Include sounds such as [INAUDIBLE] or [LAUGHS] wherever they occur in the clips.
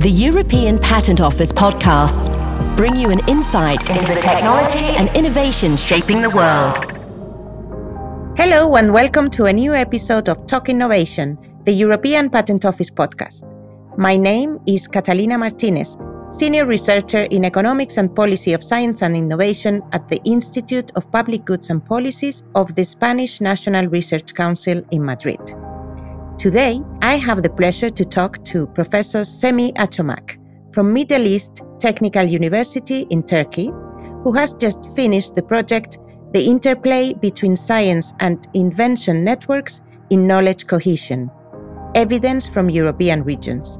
The European Patent Office podcasts bring you an insight into the technology and innovation shaping the world. Hello, and welcome to a new episode of Talk Innovation, the European Patent Office podcast. My name is Catalina Martinez, Senior Researcher in Economics and Policy of Science and Innovation at the Institute of Public Goods and Policies of the Spanish National Research Council in Madrid. Today, I have the pleasure to talk to Professor Semih Akçomak from Middle East Technical University in Turkey, who has just finished the project The Interplay Between Science and Invention Networks in Knowledge Cohesion Evidence from European Regions.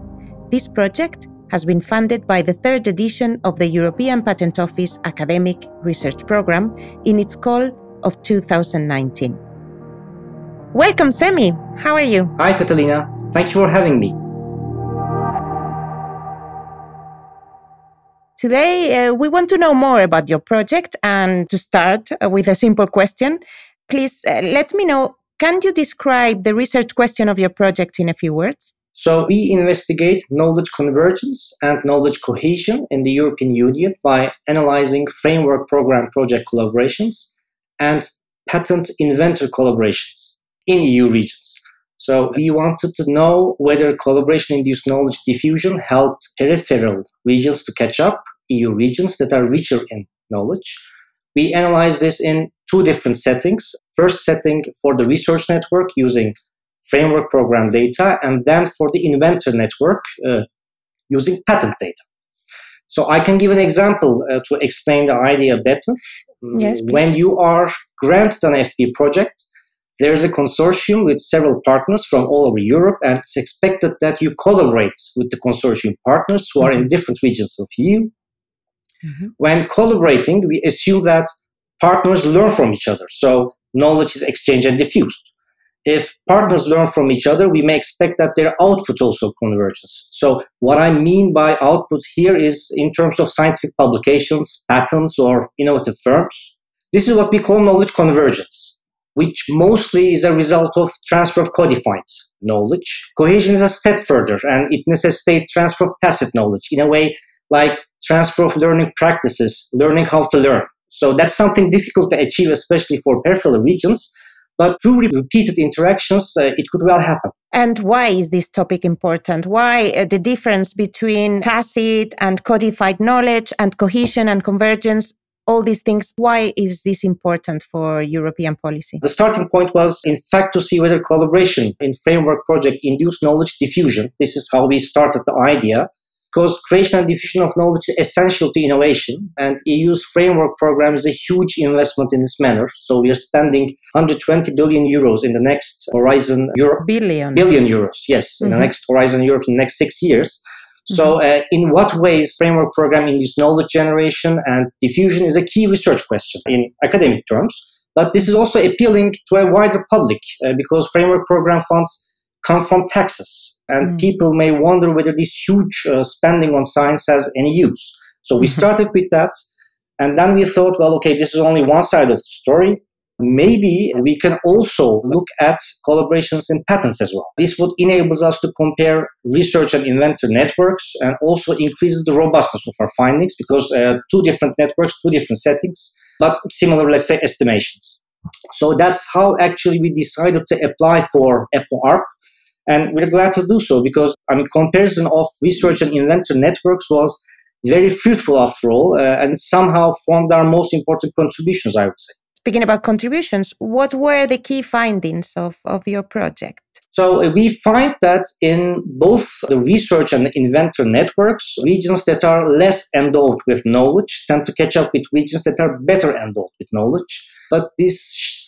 This project has been funded by the third edition of the European Patent Office Academic Research Programme in its call of 2019. Welcome, Semih. How are you? Hi, Catalina. Thank you for having me. Today, uh, we want to know more about your project. And to start uh, with a simple question, please uh, let me know can you describe the research question of your project in a few words? So, we investigate knowledge convergence and knowledge cohesion in the European Union by analyzing framework program project collaborations and patent inventor collaborations in EU regions. So we wanted to know whether collaboration-induced knowledge diffusion helped peripheral regions to catch up EU regions that are richer in knowledge. We analyzed this in two different settings. First setting for the research network using framework program data, and then for the inventor network uh, using patent data. So I can give an example uh, to explain the idea better. Yes, when you are granted an FP project, there's a consortium with several partners from all over Europe, and it's expected that you collaborate with the consortium partners who are in mm-hmm. different regions of EU. Mm-hmm. When collaborating, we assume that partners learn from each other, so knowledge is exchanged and diffused. If partners learn from each other, we may expect that their output also converges. So, what I mean by output here is in terms of scientific publications, patents, or innovative firms. This is what we call knowledge convergence which mostly is a result of transfer of codified knowledge. Cohesion is a step further and it necessitates transfer of tacit knowledge in a way like transfer of learning practices, learning how to learn. So that's something difficult to achieve, especially for peripheral regions. But through repeated interactions, uh, it could well happen. And why is this topic important? Why uh, the difference between tacit and codified knowledge and cohesion and convergence all these things. Why is this important for European policy? The starting point was, in fact, to see whether collaboration in framework project induced knowledge diffusion. This is how we started the idea. Because creation and diffusion of knowledge is essential to innovation, and EU's framework program is a huge investment in this manner. So we are spending 120 billion euros in the next Horizon Europe. Billion. Billion euros, yes, mm-hmm. in the mm-hmm. next Horizon Europe in the next six years. So, mm-hmm. uh, in what ways framework programming induces knowledge generation and diffusion is a key research question in academic terms. But this is also appealing to a wider public uh, because framework program funds come from taxes. And mm. people may wonder whether this huge uh, spending on science has any use. So we mm-hmm. started with that. And then we thought, well, okay, this is only one side of the story maybe we can also look at collaborations and patents as well. This would enable us to compare research and inventor networks and also increases the robustness of our findings because uh, two different networks, two different settings, but similar, let's say, estimations. So that's how actually we decided to apply for EPO-ARP. And we're glad to do so because I mean, comparison of research and inventor networks was very fruitful after all, uh, and somehow formed our most important contributions, I would say speaking about contributions, what were the key findings of, of your project? So uh, we find that in both the research and the inventor networks, regions that are less endowed with knowledge tend to catch up with regions that are better endowed with knowledge. But this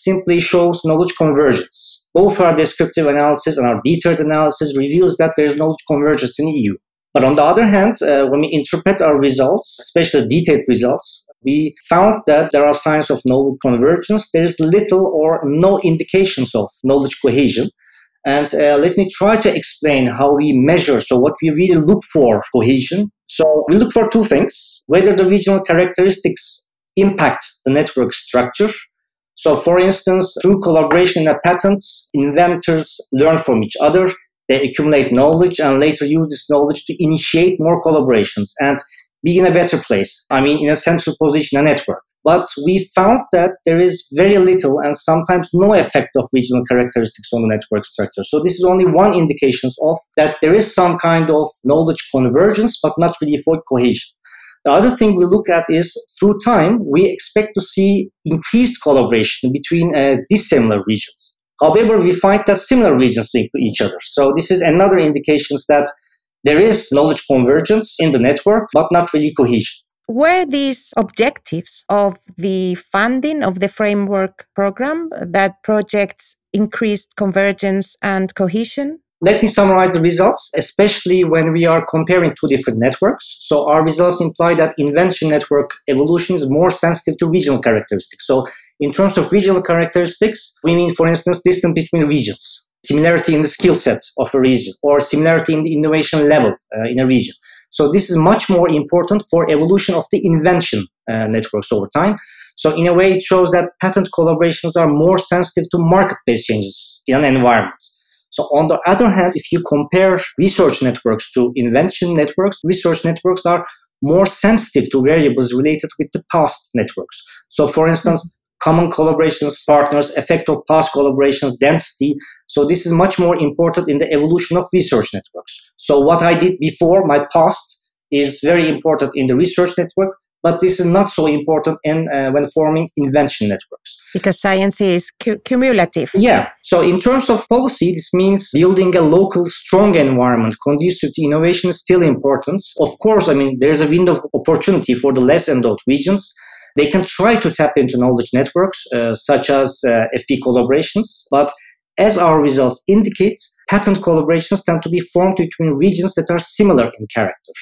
simply shows knowledge convergence. Both our descriptive analysis and our detailed analysis reveals that there is knowledge convergence in EU. But on the other hand, uh, when we interpret our results, especially detailed results, we found that there are signs of knowledge convergence. There is little or no indications of knowledge cohesion. And uh, let me try to explain how we measure. So, what we really look for cohesion. So, we look for two things whether the regional characteristics impact the network structure. So, for instance, through collaboration in a patent, inventors learn from each other, They accumulate knowledge and later use this knowledge to initiate more collaborations and be in a better place. I mean, in a central position, a network. But we found that there is very little and sometimes no effect of regional characteristics on the network structure. So this is only one indication of that there is some kind of knowledge convergence, but not really for cohesion. The other thing we look at is through time, we expect to see increased collaboration between uh, dissimilar regions. However, we find that similar regions link to each other. So this is another indication that there is knowledge convergence in the network, but not really cohesion. Were these objectives of the funding of the framework program that projects increased convergence and cohesion? Let me summarize the results, especially when we are comparing two different networks. So our results imply that invention network evolution is more sensitive to regional characteristics. So in terms of regional characteristics, we mean, for instance, distance between regions, similarity in the skill set of a region, or similarity in the innovation level uh, in a region. So this is much more important for evolution of the invention uh, networks over time. So in a way, it shows that patent collaborations are more sensitive to market-based changes in an environment. So on the other hand, if you compare research networks to invention networks, research networks are more sensitive to variables related with the past networks. So for instance, common collaborations, partners, effect of past collaborations, density. So this is much more important in the evolution of research networks. So what I did before, my past, is very important in the research network but this is not so important in uh, when forming invention networks because science is cu- cumulative yeah so in terms of policy this means building a local strong environment conducive to innovation is still important of course i mean there's a window of opportunity for the less endowed regions they can try to tap into knowledge networks uh, such as uh, fp collaborations but as our results indicate patent collaborations tend to be formed between regions that are similar in character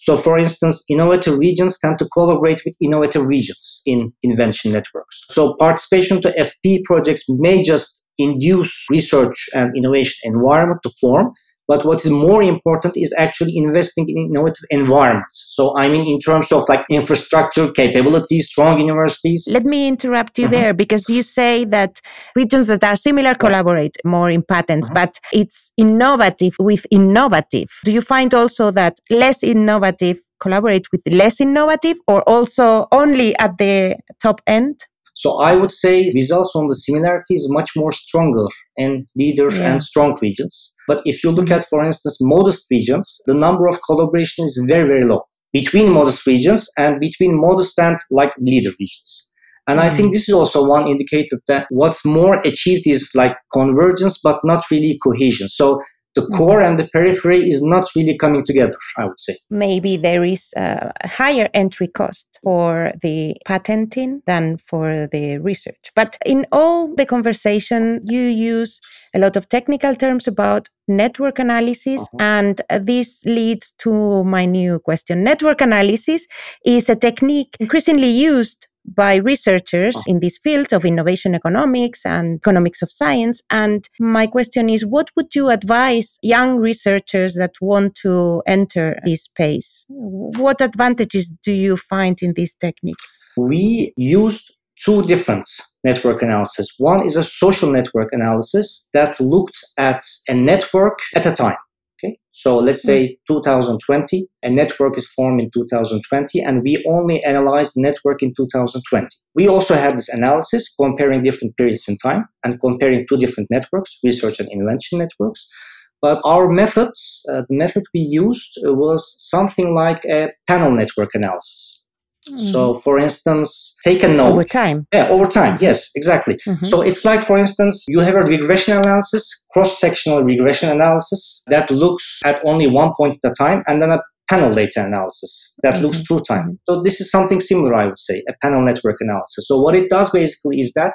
so, for instance, innovative regions tend to collaborate with innovative regions in invention networks. So, participation to FP projects may just induce research and innovation environment to form, but what is more important is actually investing in innovative environments. So I mean in terms of like infrastructure, capabilities, strong universities. Let me interrupt you uh-huh. there because you say that regions that are similar collaborate more in patents, uh-huh. but it's innovative with innovative. Do you find also that less innovative collaborate with less innovative or also only at the top end? So I would say results on the similarity is much more stronger in leader yeah. and strong regions. But if you look at, for instance, modest regions, the number of collaboration is very, very low between modest regions and between modest and like leader regions. And I think mm. this is also one indicator that what's more achieved is like convergence, but not really cohesion. So the mm-hmm. core and the periphery is not really coming together, I would say. Maybe there is a higher entry cost for the patenting than for the research. But in all the conversation, you use a lot of technical terms about network analysis, uh-huh. and this leads to my new question. Network analysis is a technique increasingly used by researchers oh. in this field of innovation economics and economics of science. And my question is what would you advise young researchers that want to enter this space? What advantages do you find in this technique? We used two different network analysis. One is a social network analysis that looked at a network at a time. Okay, so let's say 2020, a network is formed in 2020, and we only analyzed the network in 2020. We also had this analysis comparing different periods in time and comparing two different networks, research and invention networks. But our methods, uh, the method we used was something like a panel network analysis. So, mm. for instance, take a note. Over time. Yeah, over time. Yes, exactly. Mm-hmm. So, it's like, for instance, you have a regression analysis, cross sectional regression analysis that looks at only one point at a time, and then a panel data analysis that mm-hmm. looks through time. So, this is something similar, I would say, a panel network analysis. So, what it does basically is that,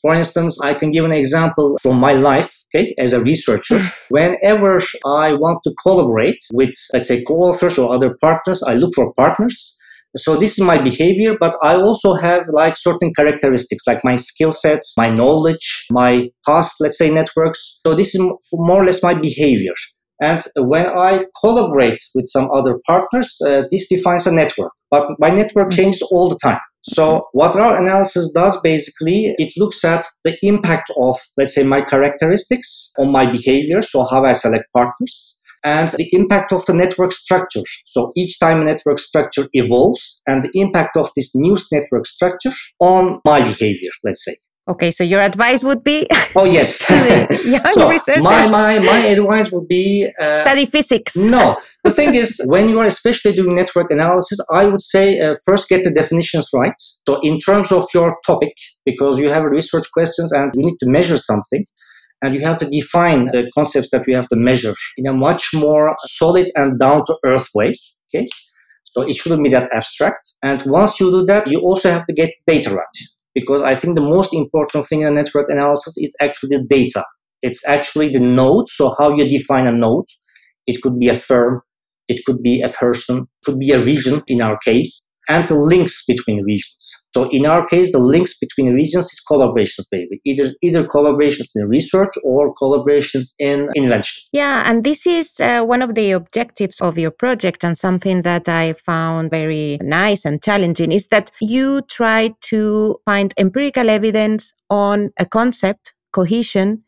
for instance, I can give an example from my life. Okay, as a researcher, [LAUGHS] whenever I want to collaborate with, let's say, co-authors or other partners, I look for partners so this is my behavior, but I also have like certain characteristics, like my skill sets, my knowledge, my past, let's say, networks. So this is more or less my behavior. And when I collaborate with some other partners, uh, this defines a network. But my network mm-hmm. changes all the time. So what our analysis does basically, it looks at the impact of, let's say, my characteristics on my behavior. So how I select partners and the impact of the network structure. So each time a network structure evolves and the impact of this new network structure on my behavior, let's say. Okay, so your advice would be? [LAUGHS] Oh yes. [LAUGHS] young so researchers. My my my advice would be uh, study physics. no, [LAUGHS] the thing is, when you are especially doing network analysis, I would say uh, first get the definitions right. So in terms of your topic, because you have research questions and you need to measure something, and you have to define the concepts that we have to measure in a much more solid and down to earth way. Okay. So it shouldn't be that abstract. And once you do that, you also have to get data right because I think the most important thing in network analysis is actually the data. It's actually the node. So how you define a node. It could be a firm. It could be a person. It could be a region in our case and the links between regions. So in our case, the links between regions is collaborations, baby. Either either collaborations in research or collaborations in invention. Yeah, and this is uh, one of the objectives of your project, and something that I found very nice and challenging is that you try to find empirical evidence on a concept, cohesion,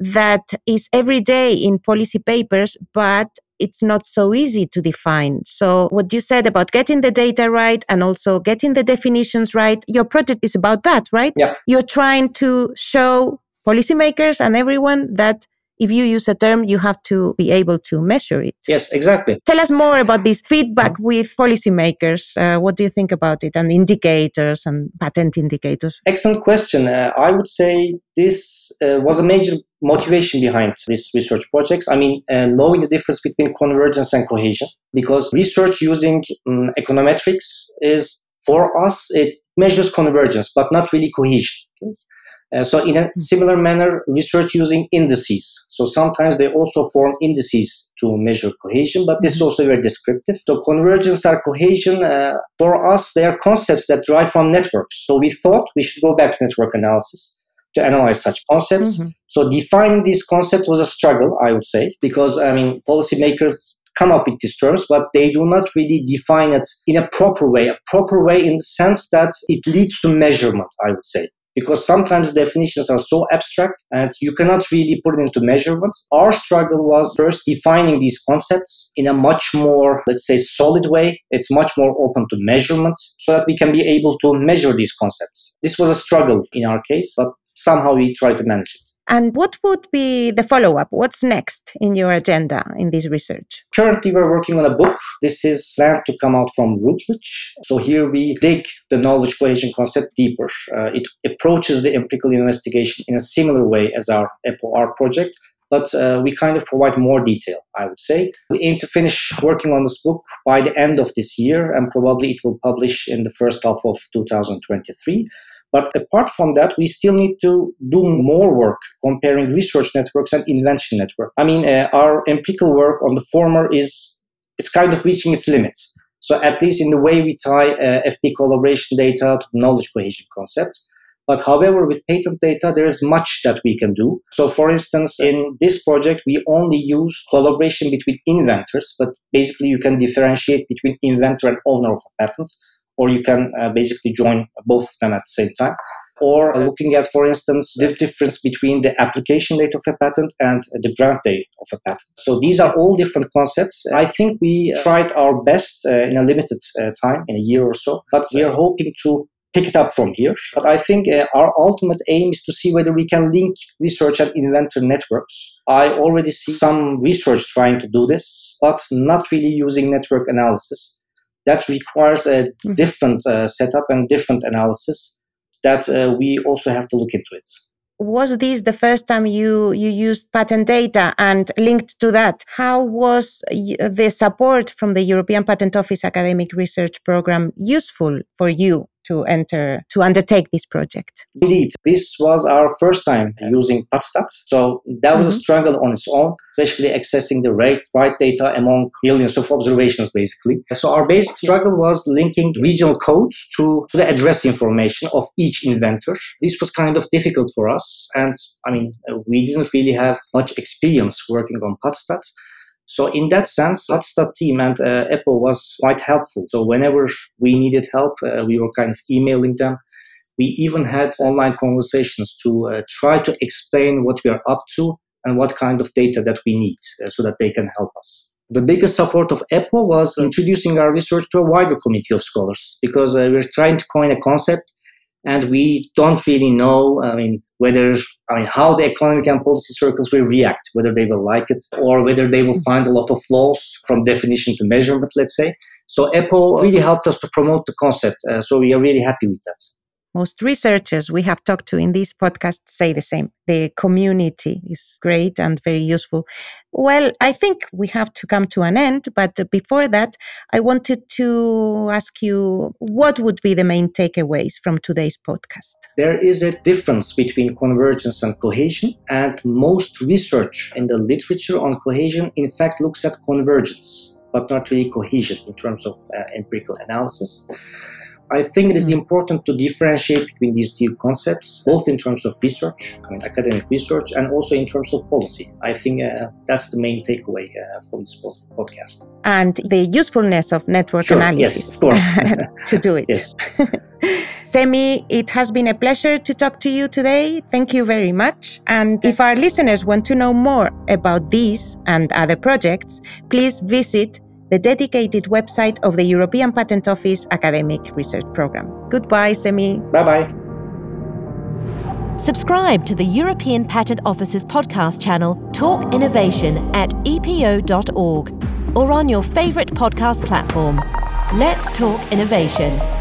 that is every day in policy papers, but it's not so easy to define. So, what you said about getting the data right and also getting the definitions right, your project is about that, right? Yeah. You're trying to show policymakers and everyone that if you use a term, you have to be able to measure it. Yes, exactly. Tell us more about this feedback with policymakers. Uh, what do you think about it and indicators and patent indicators? Excellent question. Uh, I would say this uh, was a major motivation behind these research projects. I mean, uh, knowing the difference between convergence and cohesion, because research using um, econometrics is for us, it measures convergence, but not really cohesion. Uh, so in a hmm. similar manner, research using indices. So sometimes they also form indices to measure cohesion, but this is hmm. also very descriptive. So convergence or cohesion, uh, for us, they are concepts that derive from networks. So we thought we should go back to network analysis to analyze such concepts. Mm-hmm. So defining these concepts was a struggle, I would say, because I mean, policymakers come up with these terms, but they do not really define it in a proper way, a proper way in the sense that it leads to measurement, I would say because sometimes definitions are so abstract and you cannot really put it into measurement. Our struggle was first defining these concepts in a much more, let's say, solid way. It's much more open to measurement so that we can be able to measure these concepts. This was a struggle in our case, but somehow we try to manage it. And what would be the follow up? What's next in your agenda in this research? Currently, we're working on a book. This is planned to come out from Routledge. So here we dig the knowledge cohesion concept deeper. Uh, it approaches the empirical investigation in a similar way as our EPO-R project, but uh, we kind of provide more detail, I would say. We aim to finish working on this book by the end of this year, and probably it will publish in the first half of 2023. But apart from that, we still need to do more work comparing research networks and invention network. I mean, uh, our empirical work on the former is it's kind of reaching its limits. So at least in the way we tie uh, FP collaboration data to knowledge cohesion concept. But however, with patent data, there is much that we can do. So for instance, in this project, we only use collaboration between inventors, but basically you can differentiate between inventor and owner of a patent or you can uh, basically join both of them at the same time. Or looking at, for instance, the difference between the application date of a patent and the grant date of a patent. So these are all different concepts. I think we tried our best uh, in a limited uh, time, in a year or so, but we are hoping to pick it up from here. But I think uh, our ultimate aim is to see whether we can link research and inventor networks. I already see some research trying to do this, but not really using network analysis that requires a mm-hmm. different uh, setup and different analysis that uh, we also have to look into it. Was this the first time you you used patent data and linked to that? How was the support from the european patent office academic research program useful for you to enter to undertake this project? Indeed, this was our first time using PatStat, so that was mm-hmm. a struggle on its own, especially accessing the right, right data among millions of observations, basically. So our basic struggle was linking regional codes to, to the address information of each inventor. This was kind of difficult for us, and I mean, we didn't really have much experience working on PatStat. So in that sense, PatStat team and uh, EPO was quite helpful. So whenever we needed help, uh, we were kind of emailing them. We even had online conversations to uh, try to explain what we are up to and what kind of data that we need uh, so that they can help us. The biggest support of EPO was introducing our research to a wider community of scholars because uh, we're trying to coin a concept and we don't really know i mean whether i mean how the economic and policy circles will react whether they will like it or whether they will find a lot of flaws from definition to measurement let's say. So EPO really helped us to promote the concept uh, so we are really happy with that most researchers we have talked to in this podcast say the same. The community is great and very useful. Well, I think we have to come to an end, but before that, I wanted to ask you what would be the main takeaways from today's podcast? There is a difference between convergence and cohesion, and most research in the literature on cohesion, in fact, looks at convergence, but not really cohesion in terms of uh, empirical analysis. I think it is hmm. important to differentiate between these two concepts, both in terms of research, I mean, academic research, and also in terms of policy. I think uh, that's the main takeaway uh, from this podcast. And the usefulness of network sure, analysis. Yes, of course. [LAUGHS] to do it. Yes. [LAUGHS] Semih, it has been a pleasure to talk to you today. Thank you very much. And if our listeners want to know more about these and other projects, please visit the dedicated website of the European Patent Office Academic Research Program. Goodbye, Semih. Bye bye. Subscribe to the European Patent Office's podcast channel, Talk Innovation, at epo.org or on your favorite podcast platform. Let's talk innovation.